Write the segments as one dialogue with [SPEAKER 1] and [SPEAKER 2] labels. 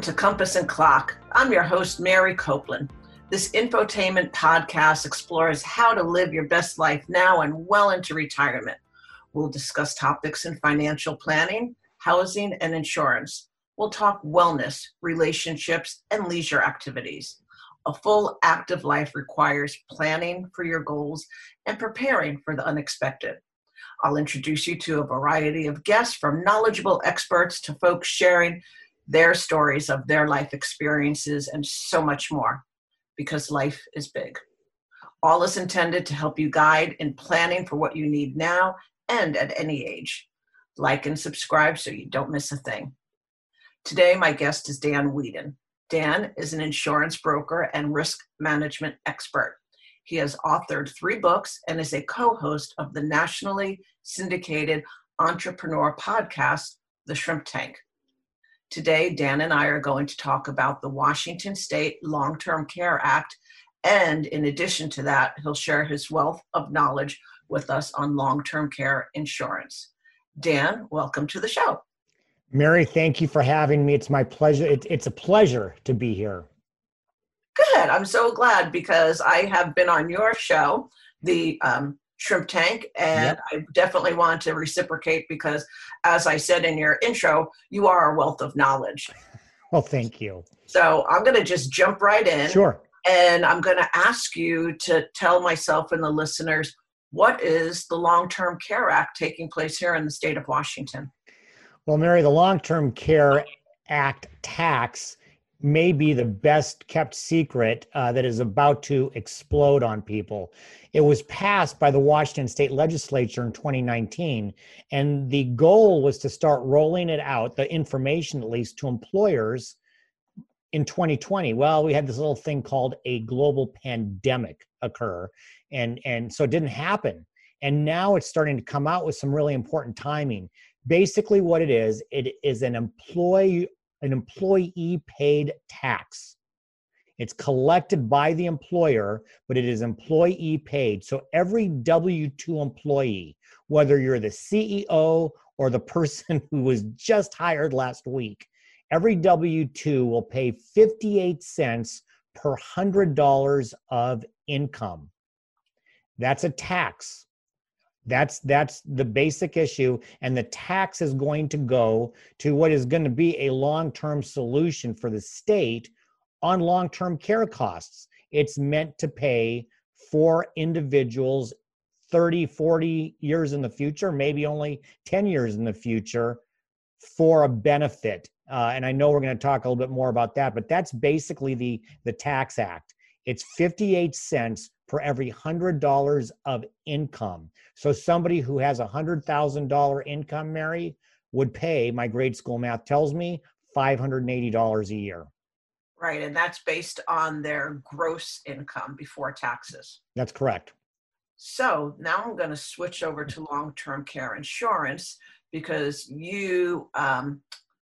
[SPEAKER 1] Welcome to Compass and Clock. I'm your host, Mary Copeland. This infotainment podcast explores how to live your best life now and well into retirement. We'll discuss topics in financial planning, housing, and insurance. We'll talk wellness, relationships, and leisure activities. A full active life requires planning for your goals and preparing for the unexpected. I'll introduce you to a variety of guests from knowledgeable experts to folks sharing their stories of their life experiences, and so much more, because life is big. All is intended to help you guide in planning for what you need now and at any age. Like and subscribe so you don't miss a thing. Today, my guest is Dan Weedin. Dan is an insurance broker and risk management expert. He has authored three books and is a co host of the nationally syndicated entrepreneur podcast, The Shrimp Tank. Today, Dan and I are going to talk about the Washington State Long Term Care Act. And in addition to that, he'll share his wealth of knowledge with us on long term care insurance. Dan, welcome to the show.
[SPEAKER 2] Mary, thank you for having me. It's my pleasure. It, it's a pleasure to be here.
[SPEAKER 1] Good. I'm so glad because I have been on your show, the um, shrimp tank and yep. i definitely want to reciprocate because as i said in your intro you are a wealth of knowledge.
[SPEAKER 2] Well thank you.
[SPEAKER 1] So i'm going to just jump right in
[SPEAKER 2] sure.
[SPEAKER 1] and i'm going to ask you to tell myself and the listeners what is the long-term care act taking place here in the state of washington?
[SPEAKER 2] Well mary the long-term care act tax may be the best kept secret uh, that is about to explode on people. It was passed by the Washington state legislature in 2019, and the goal was to start rolling it out, the information at least, to employers in 2020. Well, we had this little thing called a global pandemic occur, and, and so it didn't happen. And now it's starting to come out with some really important timing. Basically, what it is, it is an employee an employee paid tax. It's collected by the employer, but it is employee paid. So every W 2 employee, whether you're the CEO or the person who was just hired last week, every W 2 will pay 58 cents per $100 of income. That's a tax. That's that's the basic issue, and the tax is going to go to what is going to be a long-term solution for the state on long-term care costs. It's meant to pay for individuals 30, 40 years in the future, maybe only 10 years in the future for a benefit. Uh, and I know we're going to talk a little bit more about that, but that's basically the the tax act. It's 58 cents for every $100 of income. So somebody who has a $100,000 income, Mary, would pay, my grade school math tells me, $580 a year.
[SPEAKER 1] Right, and that's based on their gross income before taxes.
[SPEAKER 2] That's correct.
[SPEAKER 1] So now I'm going to switch over to long term care insurance because you um,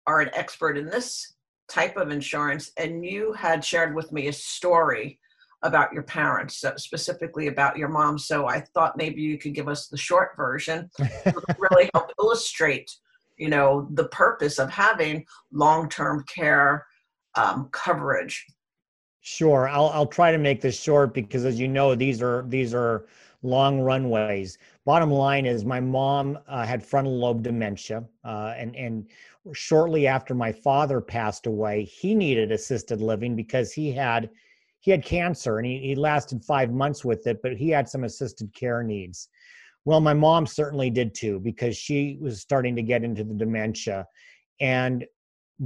[SPEAKER 1] are an expert in this type of insurance, and you had shared with me a story about your parents, specifically about your mom. So I thought maybe you could give us the short version to really help illustrate, you know, the purpose of having long-term care um, coverage.
[SPEAKER 2] Sure, I'll I'll try to make this short because, as you know, these are these are long runways. Bottom line is, my mom uh, had frontal lobe dementia, uh, and and shortly after my father passed away, he needed assisted living because he had he had cancer and he, he lasted five months with it, but he had some assisted care needs. Well, my mom certainly did too, because she was starting to get into the dementia. And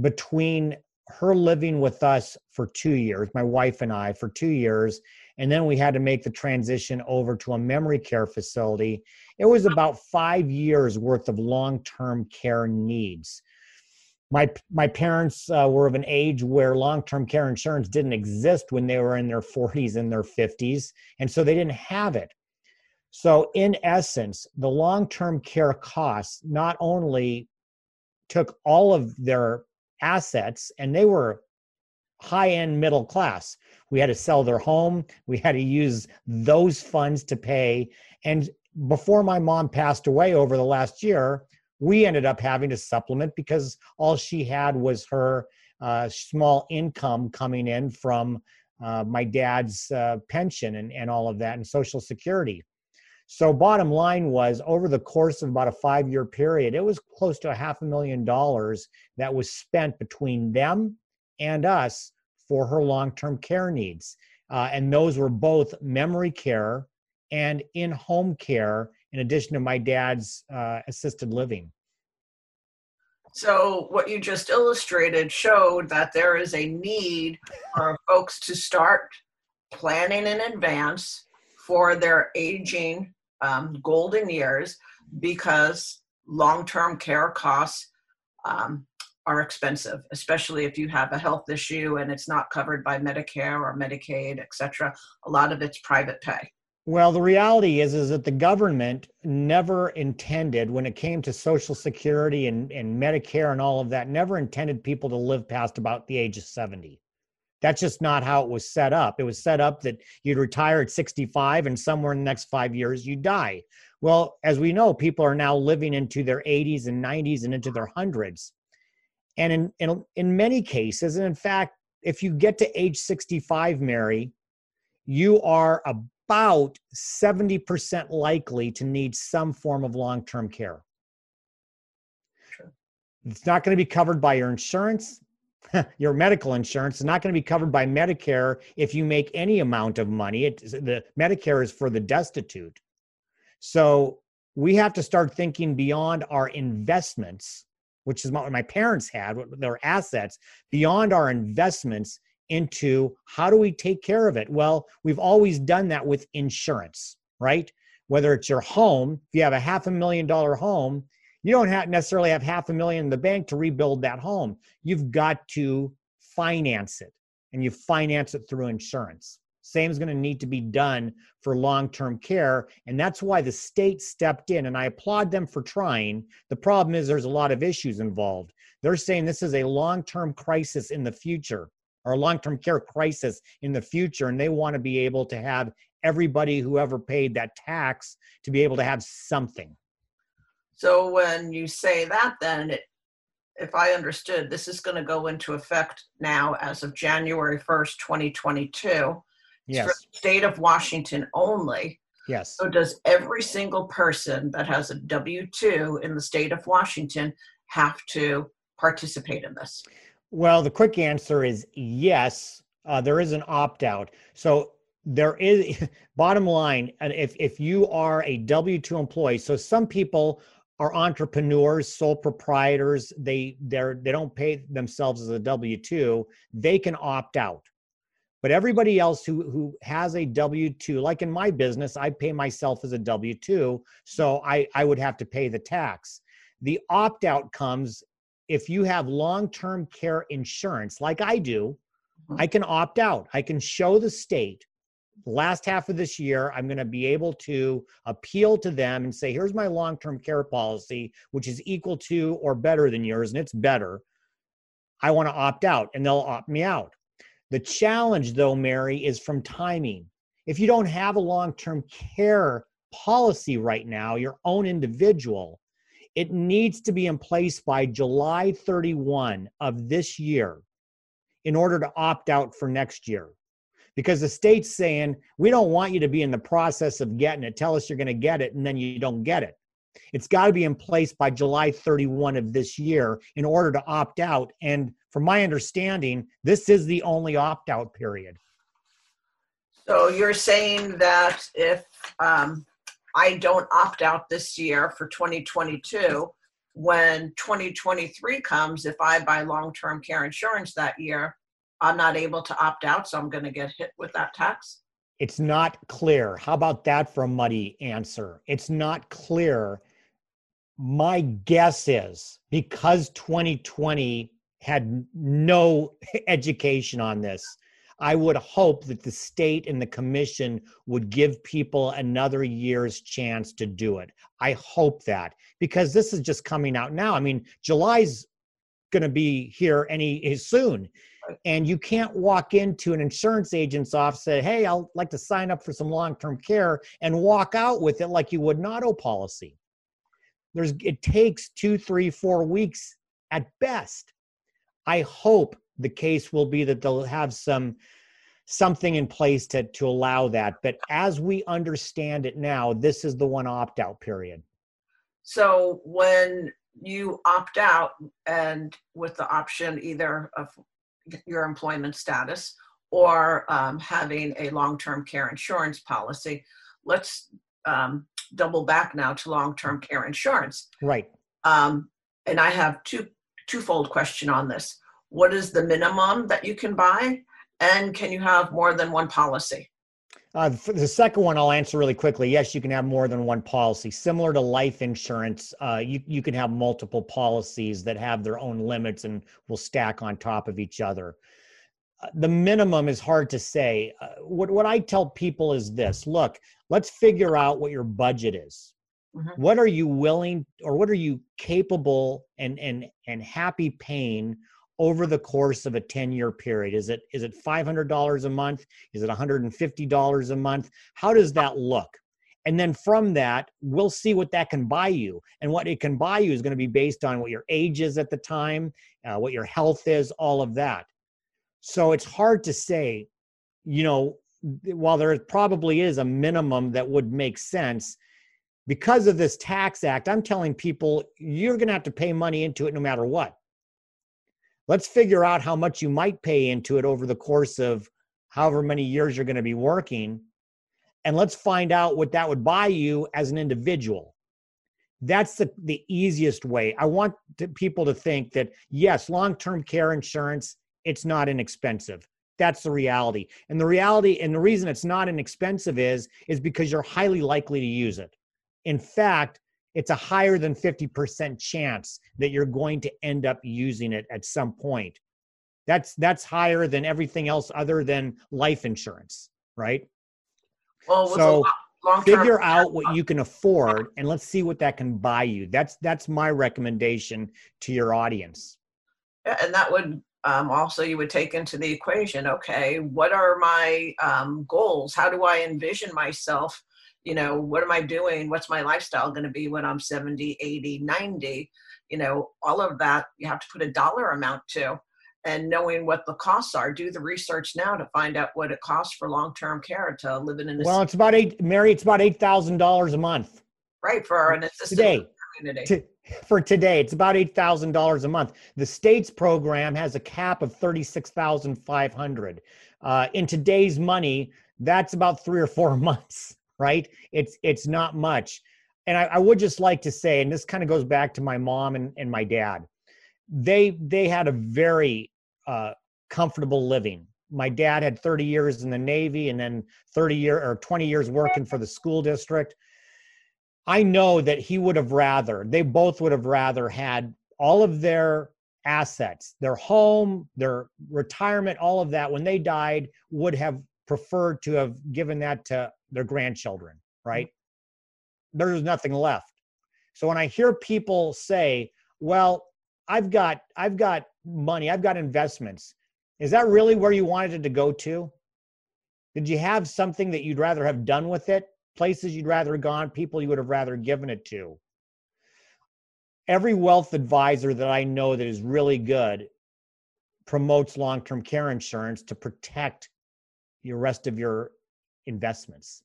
[SPEAKER 2] between her living with us for two years, my wife and I for two years, and then we had to make the transition over to a memory care facility. It was about five years worth of long term care needs my my parents uh, were of an age where long-term care insurance didn't exist when they were in their 40s and their 50s and so they didn't have it. So in essence the long-term care costs not only took all of their assets and they were high-end middle class. We had to sell their home we had to use those funds to pay and before my mom passed away over the last year we ended up having to supplement because all she had was her uh, small income coming in from uh, my dad's uh, pension and, and all of that and Social Security. So, bottom line was over the course of about a five year period, it was close to a half a million dollars that was spent between them and us for her long term care needs. Uh, and those were both memory care and in home care, in addition to my dad's uh, assisted living.
[SPEAKER 1] So, what you just illustrated showed that there is a need for folks to start planning in advance for their aging um, golden years because long term care costs um, are expensive, especially if you have a health issue and it's not covered by Medicare or Medicaid, et cetera. A lot of it's private pay.
[SPEAKER 2] Well, the reality is is that the government never intended when it came to social security and, and Medicare and all of that, never intended people to live past about the age of 70. That's just not how it was set up. It was set up that you'd retire at 65 and somewhere in the next five years you die. Well, as we know, people are now living into their 80s and 90s and into their hundreds. And in, in, in many cases, and in fact, if you get to age 65, Mary, you are about 70% likely to need some form of long term care. Sure. It's not going to be covered by your insurance. your medical insurance is not going to be covered by Medicare if you make any amount of money. It, the Medicare is for the destitute. So we have to start thinking beyond our investments, which is what my parents had, their assets, beyond our investments into how do we take care of it? Well, we've always done that with insurance, right? Whether it's your home, if you have a half a million dollar home, you don't have necessarily have half a million in the bank to rebuild that home. You've got to finance it and you finance it through insurance. Same is going to need to be done for long term care. And that's why the state stepped in. And I applaud them for trying. The problem is there's a lot of issues involved. They're saying this is a long term crisis in the future or long term care crisis in the future. And they want to be able to have everybody who ever paid that tax to be able to have something.
[SPEAKER 1] So when you say that, then it, if I understood, this is going to go into effect now as of January 1st, 2022.
[SPEAKER 2] Yes.
[SPEAKER 1] For the state of Washington only.
[SPEAKER 2] Yes.
[SPEAKER 1] So does every single person that has a W 2 in the state of Washington have to participate in this?
[SPEAKER 2] Well, the quick answer is yes. Uh, there is an opt out. So there is bottom line, and if if you are a W two employee, so some people are entrepreneurs, sole proprietors. They they're they don't pay themselves as a W two. They can opt out. But everybody else who who has a W two, like in my business, I pay myself as a W two, so I I would have to pay the tax. The opt out comes if you have long term care insurance, like I do, mm-hmm. I can opt out. I can show the state last half of this year, I'm going to be able to appeal to them and say, here's my long term care policy, which is equal to or better than yours, and it's better. I want to opt out, and they'll opt me out. The challenge, though, Mary, is from timing. If you don't have a long term care policy right now, your own individual, it needs to be in place by July 31 of this year in order to opt out for next year. Because the state's saying, we don't want you to be in the process of getting it. Tell us you're going to get it, and then you don't get it. It's got to be in place by July 31 of this year in order to opt out. And from my understanding, this is the only opt out period.
[SPEAKER 1] So you're saying that if um, I don't opt out this year for 2022, when 2023 comes, if I buy long term care insurance that year, I'm not able to opt out, so I'm going to get hit with that tax?
[SPEAKER 2] It's not clear. How about that for a muddy answer? It's not clear. My guess is because 2020 had no education on this, I would hope that the state and the commission would give people another year's chance to do it. I hope that because this is just coming out now. I mean, July's going to be here any soon. And you can't walk into an insurance agent's office say, "Hey, I'd like to sign up for some long-term care," and walk out with it like you would an auto policy. There's it takes two, three, four weeks at best. I hope the case will be that they'll have some something in place to to allow that. But as we understand it now, this is the one opt out period.
[SPEAKER 1] So when you opt out and with the option either of your employment status or um, having a long-term care insurance policy, let's um, double back now to long-term care insurance.
[SPEAKER 2] Right.
[SPEAKER 1] Um, and I have two twofold question on this. What is the minimum that you can buy, and can you have more than one policy?
[SPEAKER 2] Uh, the second one I'll answer really quickly. Yes, you can have more than one policy. Similar to life insurance, uh, you you can have multiple policies that have their own limits and will stack on top of each other. Uh, the minimum is hard to say. Uh, what what I tell people is this: Look, let's figure out what your budget is. Mm-hmm. What are you willing, or what are you capable and and and happy paying over the course of a 10 year period? Is it is it $500 a month? Is it $150 a month? How does that look? And then from that we'll see what that can buy you. And what it can buy you is going to be based on what your age is at the time uh, what your health is all of that. So it's hard to say you know while there probably is a minimum that would make sense because of this tax act i'm telling people you're going to have to pay money into it no matter what let's figure out how much you might pay into it over the course of however many years you're going to be working. And let's find out what that would buy you as an individual. That's the, the easiest way. I want to, people to think that yes long-term care insurance it's not inexpensive. That's the reality. And the reality and the reason it's not inexpensive is is because you're highly likely to use it. In fact it's a higher than 50% chance that you're going to end up using it at some point. That's that's higher than everything else other than life insurance right? Well so figure out what you can afford and let's see what that can buy you. That's that's my recommendation to your audience.
[SPEAKER 1] Yeah, and that would um, also you would take into the equation okay what are my um, goals? How do i envision myself you know what am i doing? What's my lifestyle going to be when i'm 70 80 90 you know all of that you have to put a dollar amount to and knowing what the costs are do the research now to find out what it costs for long-term care to live in an
[SPEAKER 2] well it's about eight mary it's about eight thousand dollars a month.
[SPEAKER 1] Right for an assisted
[SPEAKER 2] today community. To, for today it's about eight thousand dollars a month. The states program has a cap of 36500 uh, in today's money that's about three or four months right? It's it's not much. And I, I would just like to say, and this kind of goes back to my mom and, and my dad. They they had a very uh, comfortable living. My dad had 30 years in the Navy and then 30 year or 20 years working for the school district. I know that he would have rather, they both would have rather had all of their assets, their home, their retirement, all of that when they died would have preferred to have given that to their grandchildren, right? Mm-hmm. There's nothing left. So when I hear people say, well, I've got I've got money, I've got investments. Is that really where you wanted it to go to? Did you have something that you'd rather have done with it? Places you'd rather gone, people you would have rather given it to? Every wealth advisor that I know that is really good promotes long-term care insurance to protect your rest of your investments?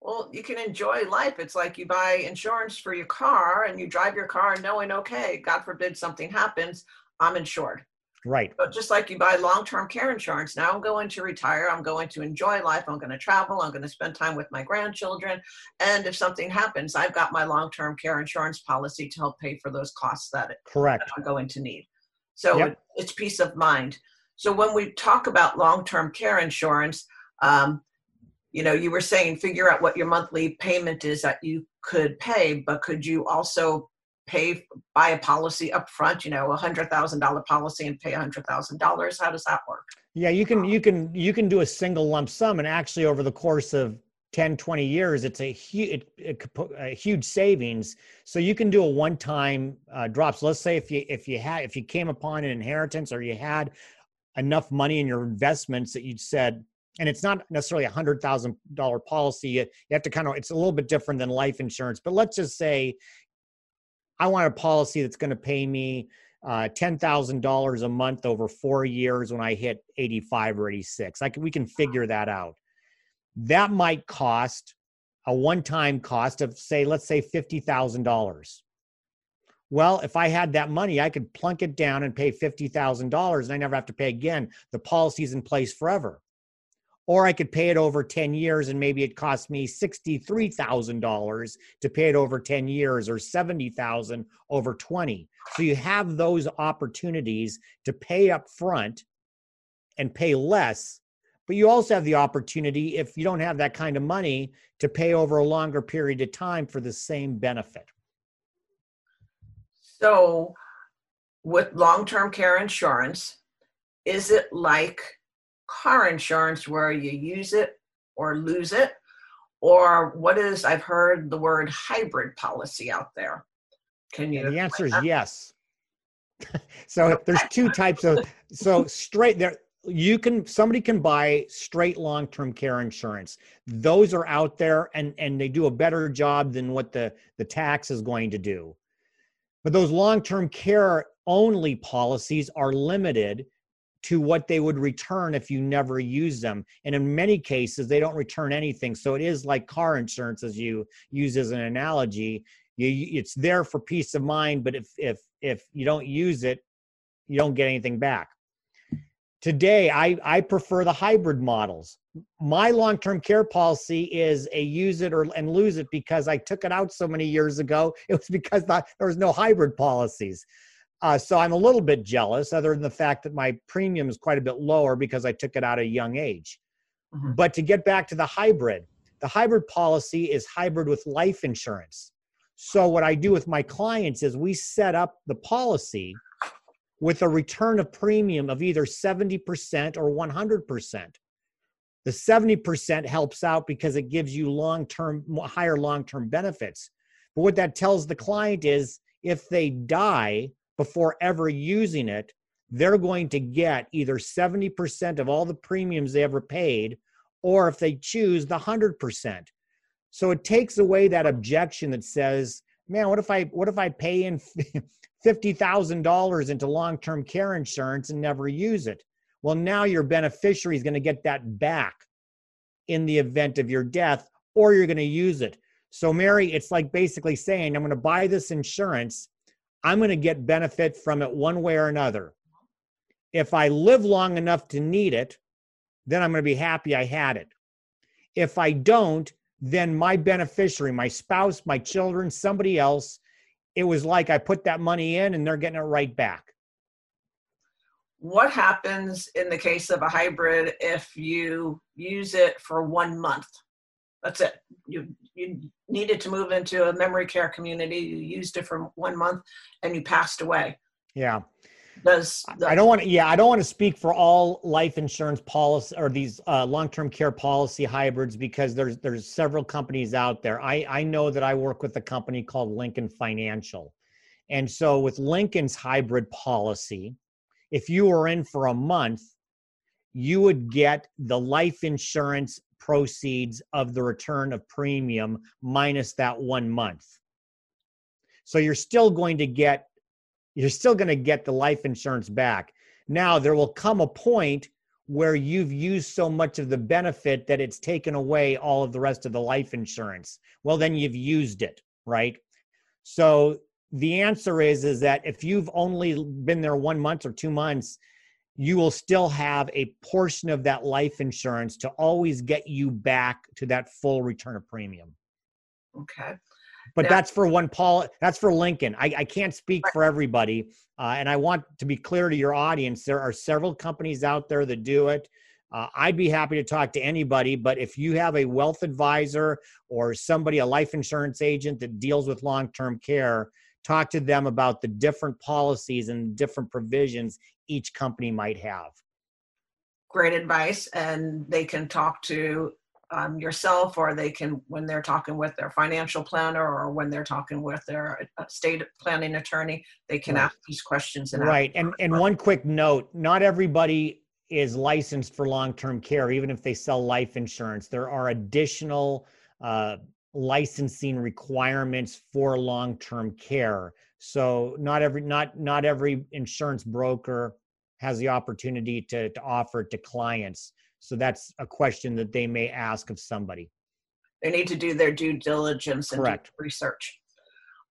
[SPEAKER 1] Well, you can enjoy life. It's like you buy insurance for your car and you drive your car knowing, okay, God forbid something happens, I'm insured.
[SPEAKER 2] Right.
[SPEAKER 1] But just like you buy long term care insurance, now I'm going to retire. I'm going to enjoy life. I'm going to travel. I'm going to spend time with my grandchildren. And if something happens, I've got my long term care insurance policy to help pay for those costs that,
[SPEAKER 2] Correct.
[SPEAKER 1] That I'm going to need. So yep. it's peace of mind. So when we talk about long term care insurance, um, you know, you were saying figure out what your monthly payment is that you could pay, but could you also pay buy a policy up front, you know, a hundred thousand dollar policy and pay a hundred thousand dollars? How does that work?
[SPEAKER 2] Yeah, you can you can you can do a single lump sum and actually over the course of 10 20 years it's a huge a huge savings so you can do a one time uh, drop so let's say if you if you had if you came upon an inheritance or you had enough money in your investments that you said and it's not necessarily a hundred thousand dollar policy. You, have to kind of it's a little bit different than life insurance. But let's just say I want a policy that's going to pay me uh, $10,000 a month over four years when I hit 85 or 86. I can, we can figure that out. That might cost a one time cost of, say, let's say $50,000. Well, if I had that money, I could plunk it down and pay $50,000 and I never have to pay again. The policy's in place forever or I could pay it over 10 years and maybe it cost me $63,000 to pay it over 10 years or 70,000 over 20. So you have those opportunities to pay up front and pay less, but you also have the opportunity if you don't have that kind of money to pay over a longer period of time for the same benefit.
[SPEAKER 1] So with long-term care insurance, is it like car insurance where you use it or lose it? Or what is, I've heard the word hybrid policy out there. Can you?
[SPEAKER 2] the answer is yes. so there's two types of, so straight there, you can somebody can buy straight long-term care insurance those are out there and and they do a better job than what the the tax is going to do but those long-term care only policies are limited to what they would return if you never use them. And in many cases, they don't return anything. So it is like car insurance, as you use as an analogy. You, it's there for peace of mind, but if if if you don't use it, you don't get anything back. Today, I I prefer the hybrid models. My long-term care policy is a use it or and lose it because I took it out so many years ago. It was because the, there was no hybrid policies. Uh, so I'm a little bit jealous, other than the fact that my premium is quite a bit lower because I took it out at a young age. Mm-hmm. But to get back to the hybrid, the hybrid policy is hybrid with life insurance. So what I do with my clients is we set up the policy with a return of premium of either 70% or 100%. The 70% helps out because it gives you long-term higher long-term benefits. But what that tells the client is if they die, before ever using it, they're going to get either 70% of all the premiums they ever paid, or if they choose, the 100%. So it takes away that objection that says, man, what if I what if I pay in $50,000 into long-term care insurance and never use it? Well, now your beneficiary is going to get that back in the event of your death or you're going to use it. So Mary, it's like basically saying I'm going to buy this insurance I'm going to get benefit from it one way or another. If I live long enough to need it, then I'm going to be happy I had it. If I don't, then my beneficiary, my spouse, my children, somebody else, it was like I put that money in and they're getting it right back.
[SPEAKER 1] What happens in the case of a hybrid if you use it for one month? That's it. You you needed to move into a memory care community. You used it for one month, and you passed away.
[SPEAKER 2] Yeah.
[SPEAKER 1] Does
[SPEAKER 2] I don't want to? Yeah, I don't want to speak for all life insurance policy or these uh, long-term care policy hybrids because there's there's several companies out there. I I know that I work with a company called Lincoln Financial, and so with Lincoln's hybrid policy, if you were in for a month, you would get the life insurance proceeds of the return of premium minus that one month. So you're still going to get you're still going to get the life insurance back. Now there will come a point where you've used so much of the benefit that it's taken away all of the rest of the life insurance. Well then you've used it, right? So the answer is is that if you've only been there 1 month or 2 months you will still have a portion of that life insurance to always get you back to that full return of premium.
[SPEAKER 1] Okay.
[SPEAKER 2] But now, that's for one Paul. That's for Lincoln. I, I can't speak for everybody, uh, and I want to be clear to your audience. There are several companies out there that do it. Uh, I'd be happy to talk to anybody, but if you have a wealth advisor or somebody, a life insurance agent that deals with long-term care, talk to them about the different policies and different provisions each company might have.
[SPEAKER 1] Great advice, and they can talk to um, yourself, or they can when they're talking with their financial planner, or when they're talking with their estate uh, planning attorney, they can right. ask these questions.
[SPEAKER 2] And right, and and one quick note: not everybody is licensed for long-term care, even if they sell life insurance. There are additional uh, licensing requirements for long-term care. So not every not not every insurance broker has the opportunity to, to offer it to clients. So that's a question that they may ask of somebody.
[SPEAKER 1] They need to do their due diligence and
[SPEAKER 2] Correct.
[SPEAKER 1] research.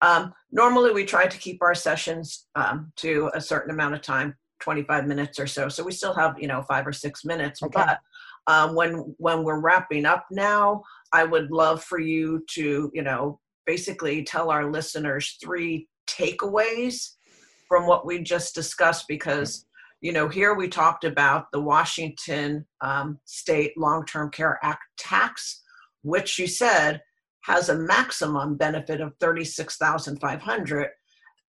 [SPEAKER 1] Um, normally, we try to keep our sessions um, to a certain amount of time, 25 minutes or so. So we still have, you know, five or six minutes.
[SPEAKER 2] Okay.
[SPEAKER 1] But um, when when we're wrapping up now, I would love for you to, you know, basically tell our listeners three takeaways from what we just discussed because you know here we talked about the washington um, state long-term care act tax which you said has a maximum benefit of 36500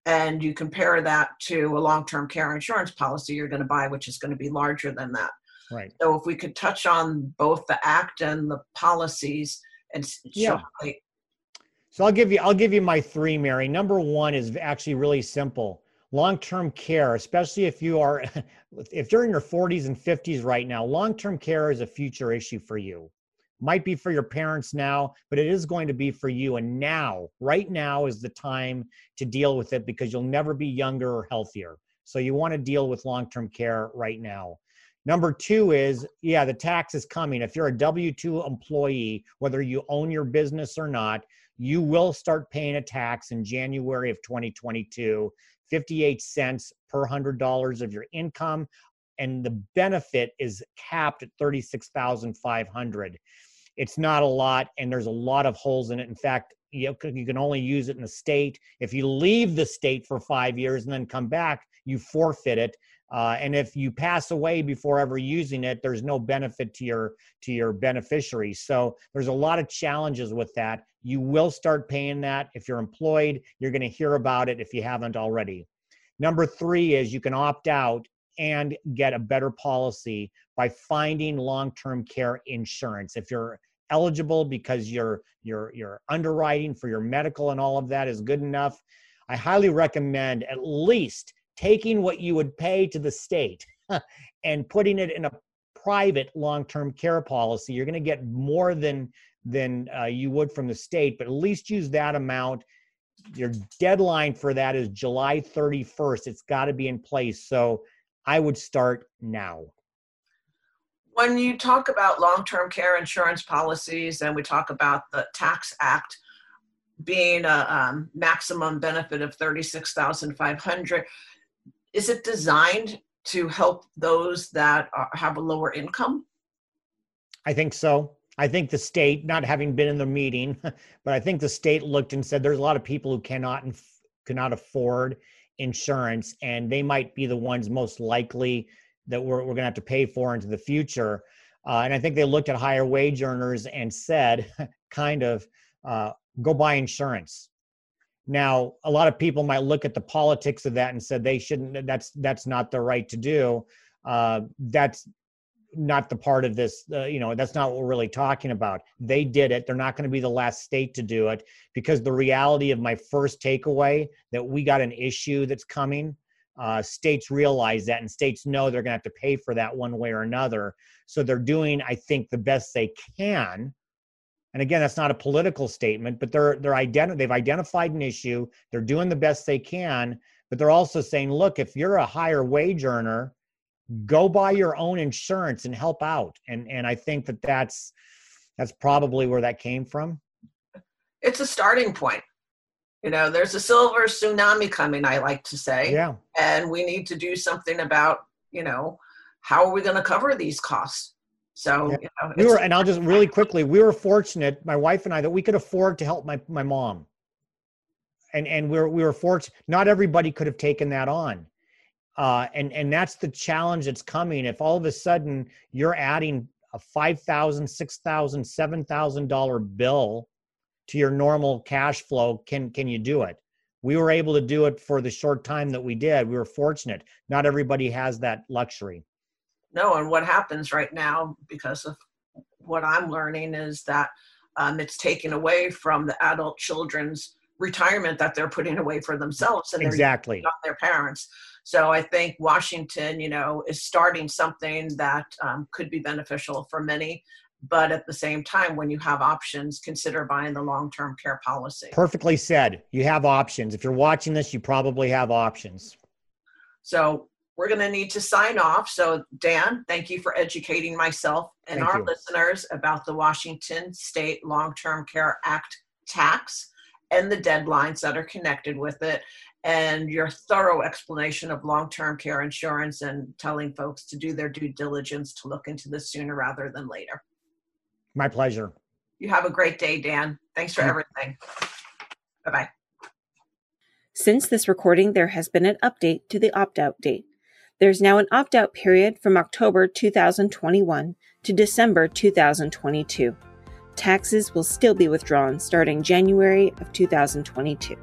[SPEAKER 1] and you compare that to a long-term care insurance policy you're going to buy which is going to be larger than that
[SPEAKER 2] Right.
[SPEAKER 1] so if we could touch on both the act and the policies and
[SPEAKER 2] Yeah. So I'll give you I'll give you my three, Mary. Number one is actually really simple. Long-term care, especially if you are if you're in your 40s and 50s right now, long-term care is a future issue for you. Might be for your parents now, but it is going to be for you. And now, right now is the time to deal with it because you'll never be younger or healthier. So you want to deal with long-term care right now. Number two is, yeah, the tax is coming. If you're a W 2 employee, whether you own your business or not, you will start paying a tax in January of 2022, 58 cents per $100 of your income. And the benefit is capped at 36,500. It's not a lot, and there's a lot of holes in it. In fact, you can, you can only use it in the state. If you leave the state for five years and then come back, you forfeit it. Uh, and if you pass away before ever using it, there's no benefit to your to your beneficiaries. So there's a lot of challenges with that. You will start paying that if you're employed. You're going to hear about it if you haven't already. Number three is you can opt out and get a better policy by finding long-term care insurance. If you're eligible because your your your underwriting for your medical and all of that is good enough, I highly recommend at least taking what you would pay to the state and putting it in a private long-term care policy. You're going to get more than than uh, you would from the state, but at least use that amount. Your deadline for that is July 31st. It's got to be in place. So I would start now.
[SPEAKER 1] when you talk about long-term care insurance policies and we talk about the tax act being a um, maximum benefit of 36500 is it designed to help those that are, have a lower income
[SPEAKER 2] I think so. I think the state, not having been in the meeting, but I think the state looked and said there's a lot of people who cannot cannot afford insurance, and they might be the ones most likely that we're, we're going to have to pay for into the future. Uh, and I think they looked at higher wage earners and said, kind of, uh, go buy insurance. Now, a lot of people might look at the politics of that and said they shouldn't. That's that's not the right to do. Uh, that's not the part of this uh, you know that's not what we're really talking about they did it they're not going to be the last state to do it because the reality of my first takeaway that we got an issue that's coming uh, states realize that and states know they're going to have to pay for that one way or another so they're doing i think the best they can and again that's not a political statement but they're they're identi- they've identified an issue they're doing the best they can but they're also saying look if you're a higher wage earner go buy your own insurance and help out. And and i think that that's that's probably where that came from.
[SPEAKER 1] It's a starting point. You know there's a silver tsunami coming i like to say.
[SPEAKER 2] Yeah.
[SPEAKER 1] And we need to do something about you know how are we going to cover these costs so
[SPEAKER 2] Yeah.
[SPEAKER 1] you know,
[SPEAKER 2] we were and i'll just really quickly we were fortunate my wife and i that we could afford to help my my mom. And and we were we were fortunate not everybody could have taken that on. Uh and and that's the challenge that's coming. If all of a sudden you're adding a five thousand six thousand seven thousand dollar bill to your normal cash flow can can you do it? We were able to do it for the short time that we did. We were fortunate. Not everybody has that luxury
[SPEAKER 1] no and what happens right now because of what i'm learning is that um, it's taken away from the adult children's retirement that they're putting away for themselves and
[SPEAKER 2] exactly
[SPEAKER 1] not their parents so i think washington you know is starting something that um, could be beneficial for many but at the same time, when you have options, consider buying the long term care policy.
[SPEAKER 2] Perfectly said. You have options. If you're watching this, you probably have options.
[SPEAKER 1] So we're going to need to sign off. So, Dan, thank you for educating myself and
[SPEAKER 2] Thank
[SPEAKER 1] our
[SPEAKER 2] you.
[SPEAKER 1] listeners about the Washington State Long Term Care Act tax and the deadlines that are connected with it, and your thorough explanation of long term care insurance and telling folks to do their due diligence to look into this sooner rather than later.
[SPEAKER 2] My pleasure.
[SPEAKER 1] You have a great day, Dan. Thanks for everything. Bye bye.
[SPEAKER 3] Since this recording, there has been an update to the opt out date. There's now an opt out period from October 2021 to December 2022. Taxes will still be withdrawn starting January of 2022.